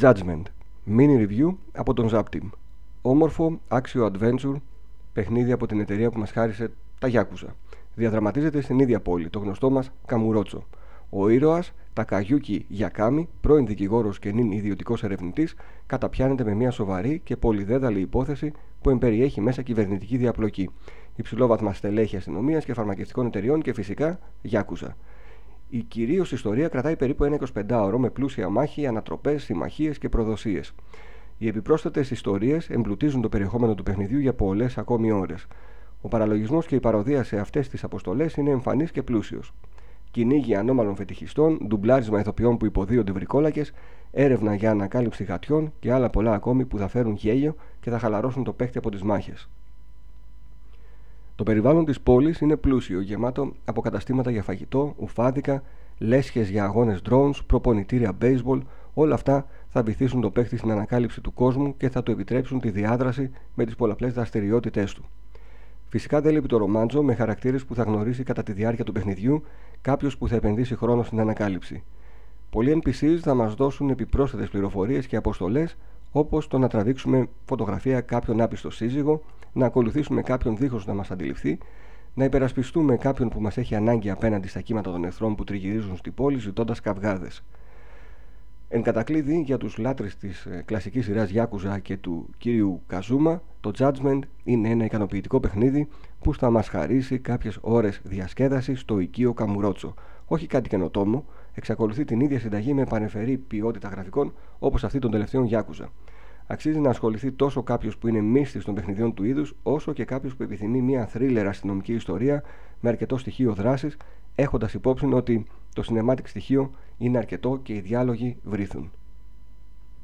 Judgment. Mini review από τον Zapteam. Όμορφο, άξιο adventure, παιχνίδι από την εταιρεία που μας χάρισε τα Yakuza. Διαδραματίζεται στην ίδια πόλη, το γνωστό μας Καμουρότσο. Ο ήρωας, Τακαγιούκι Γιακάμι, πρώην δικηγόρος και νυν ιδιωτικός ερευνητής, καταπιάνεται με μια σοβαρή και πολυδέδαλη υπόθεση που εμπεριέχει μέσα κυβερνητική διαπλοκή, υψηλόβαθμα στελέχη αστυνομίας και φαρμακευτικών εταιριών και φυσικά Γιάκουζα. Η κυρίως ιστορία κρατάει περίπου ένα 25 ώρο με πλούσια μάχη, ανατροπές, συμμαχίες και προδοσίες. Οι επιπρόσθετες ιστορίες εμπλουτίζουν το περιεχόμενο του παιχνιδιού για πολλές ακόμη ώρες. Ο παραλογισμός και η παροδία σε αυτές τις αποστολές είναι εμφανής και πλούσιος. Κυνήγι ανώμαλων φετιχιστών, ντουμπλάρισμα ηθοποιών που υποδίονται βρικόλακες, έρευνα για ανακάλυψη γατιών και άλλα πολλά ακόμη που θα φέρουν γέλιο και θα χαλαρώσουν το παίχτη από τις μάχες. Το περιβάλλον της πόλης είναι πλούσιο, γεμάτο από καταστήματα για φαγητό, ουφάδικα, λέσχες για αγώνες drones, προπονητήρια baseball, όλα αυτά θα βυθίσουν το παίχτη στην ανακάλυψη του κόσμου και θα του επιτρέψουν τη διάδραση με τις πολλαπλές δραστηριότητές του. Φυσικά δεν λείπει το ρομάντζο με χαρακτήρες που θα γνωρίσει κατά τη διάρκεια του παιχνιδιού κάποιος που θα επενδύσει χρόνο στην ανακάλυψη. Πολλοί NPCs θα μας δώσουν επιπρόσθετες πληροφορίες και αποστολές όπως το να τραβήξουμε φωτογραφία κάποιον άπιστο σύζυγο, να ακολουθήσουμε κάποιον δίχως να μας αντιληφθεί, να υπερασπιστούμε κάποιον που μας έχει ανάγκη απέναντι στα κύματα των εχθρών που τριγυρίζουν στην πόλη ζητώντας καυγάδες. Εν κατακλείδη για τους λάτρες της ε, κλασικής σειράς Yakuza και του κύριου Καζούμα, το Judgment είναι ένα ικανοποιητικό παιχνίδι που θα μας χαρίσει κάποιες ώρες διασκέδασης στο οικείο Καμουρότσο. Όχι κάτι καινοτόμο, εξακολουθεί την ίδια συνταγή με πανεφερή ποιότητα γραφικών όπως αυτή των τελευταίων Yakuza. Αξίζει να ασχοληθεί τόσο κάποιος που είναι μίστη των παιχνιδιών του είδους, όσο και κάποιος που επιθυμεί μια θρίλερ αστυνομική ιστορία με αρκετό στοιχείο δράσης, έχοντας υπόψη ότι το cinematic στοιχείο είναι αρκετό και οι διάλογοι βρίθουν.